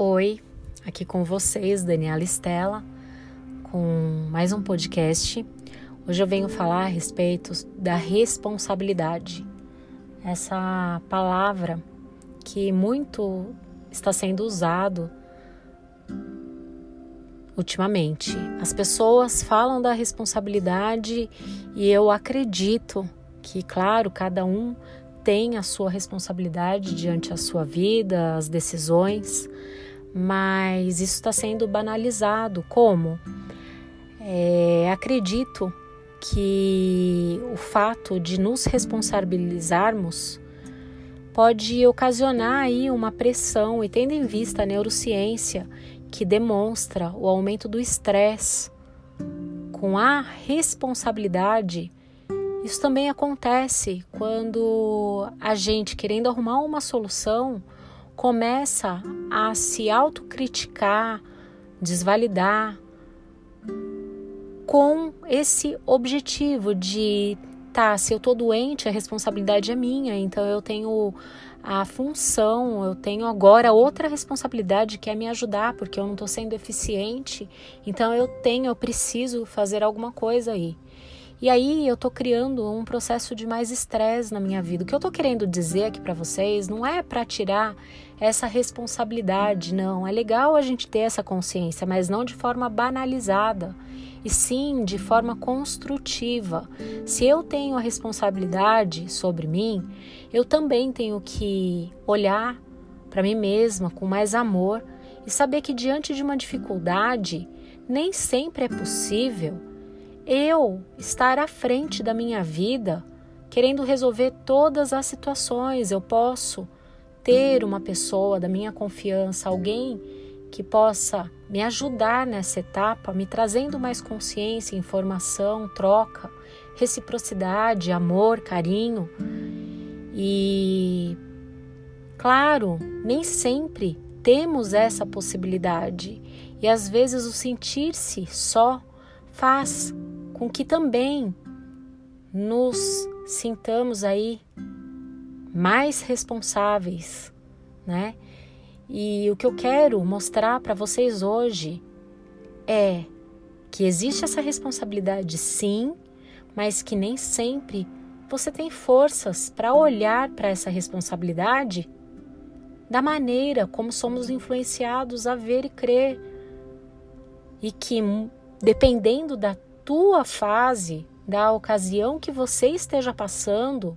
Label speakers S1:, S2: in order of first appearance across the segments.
S1: Oi, aqui com vocês, Daniela Estela, com mais um podcast. Hoje eu venho falar a respeito da responsabilidade. Essa palavra que muito está sendo usado ultimamente. As pessoas falam da responsabilidade e eu acredito que, claro, cada um tem a sua responsabilidade diante da sua vida, as decisões, mas isso está sendo banalizado. Como? É, acredito que o fato de nos responsabilizarmos pode ocasionar aí uma pressão e tendo em vista a neurociência que demonstra o aumento do estresse com a responsabilidade, isso também acontece quando a gente querendo arrumar uma solução começa a se autocriticar, desvalidar com esse objetivo de tá, se eu tô doente, a responsabilidade é minha, então eu tenho a função, eu tenho agora outra responsabilidade que é me ajudar, porque eu não tô sendo eficiente, então eu tenho, eu preciso fazer alguma coisa aí. E aí eu tô criando um processo de mais estresse na minha vida. O que eu tô querendo dizer aqui para vocês não é para tirar essa responsabilidade, não. É legal a gente ter essa consciência, mas não de forma banalizada, e sim de forma construtiva. Se eu tenho a responsabilidade sobre mim, eu também tenho que olhar para mim mesma com mais amor e saber que diante de uma dificuldade, nem sempre é possível eu estar à frente da minha vida, querendo resolver todas as situações. Eu posso ter uma pessoa da minha confiança, alguém que possa me ajudar nessa etapa, me trazendo mais consciência, informação, troca, reciprocidade, amor, carinho. E, claro, nem sempre temos essa possibilidade. E às vezes o sentir-se só faz com que também nos sintamos aí mais responsáveis, né? E o que eu quero mostrar para vocês hoje é que existe essa responsabilidade sim, mas que nem sempre você tem forças para olhar para essa responsabilidade da maneira como somos influenciados a ver e crer. E que dependendo da tua fase, da ocasião que você esteja passando,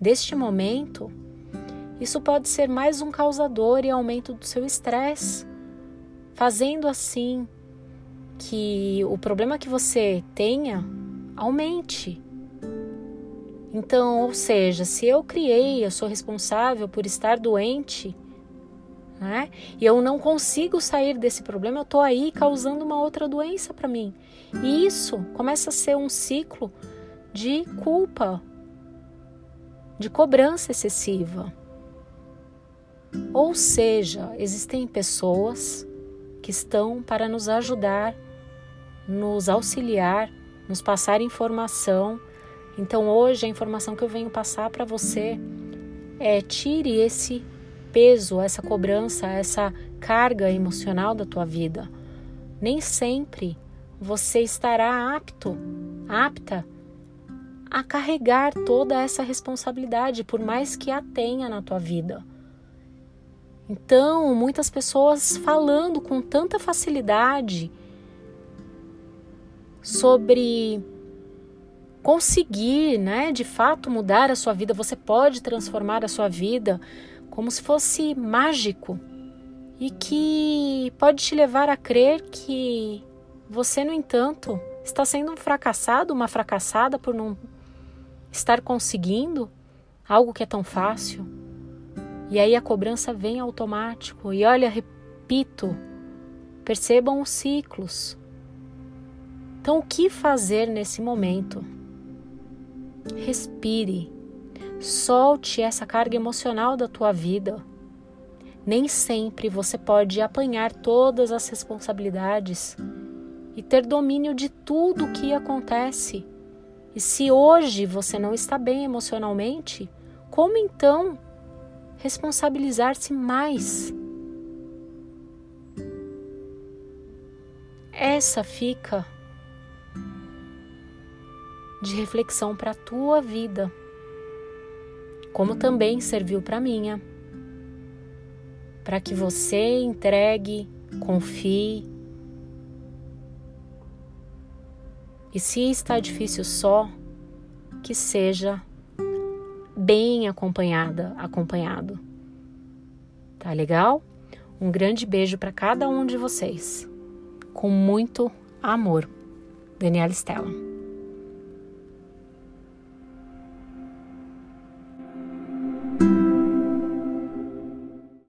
S1: deste momento, isso pode ser mais um causador e aumento do seu estresse, fazendo assim que o problema que você tenha aumente. Então, ou seja, se eu criei, eu sou responsável por estar doente, né? E eu não consigo sair desse problema, eu estou aí causando uma outra doença para mim. E isso começa a ser um ciclo de culpa, de cobrança excessiva. Ou seja, existem pessoas que estão para nos ajudar, nos auxiliar, nos passar informação. Então, hoje, a informação que eu venho passar para você é: tire esse peso, essa cobrança, essa carga emocional da tua vida. Nem sempre você estará apto, apta a carregar toda essa responsabilidade, por mais que a tenha na tua vida. Então, muitas pessoas falando com tanta facilidade sobre conseguir, né, de fato mudar a sua vida, você pode transformar a sua vida como se fosse mágico e que pode te levar a crer que você, no entanto, está sendo um fracassado, uma fracassada por não estar conseguindo algo que é tão fácil. E aí a cobrança vem automático. E olha, repito, percebam os ciclos. Então, o que fazer nesse momento? Respire. Solte essa carga emocional da tua vida. Nem sempre você pode apanhar todas as responsabilidades e ter domínio de tudo o que acontece. E se hoje você não está bem emocionalmente, como então responsabilizar-se mais? essa fica de reflexão para a tua vida, como também serviu para minha, para que você entregue, confie. E se está difícil só, que seja bem acompanhada, acompanhado. Tá legal? Um grande beijo para cada um de vocês. Com muito amor. Daniela Stella.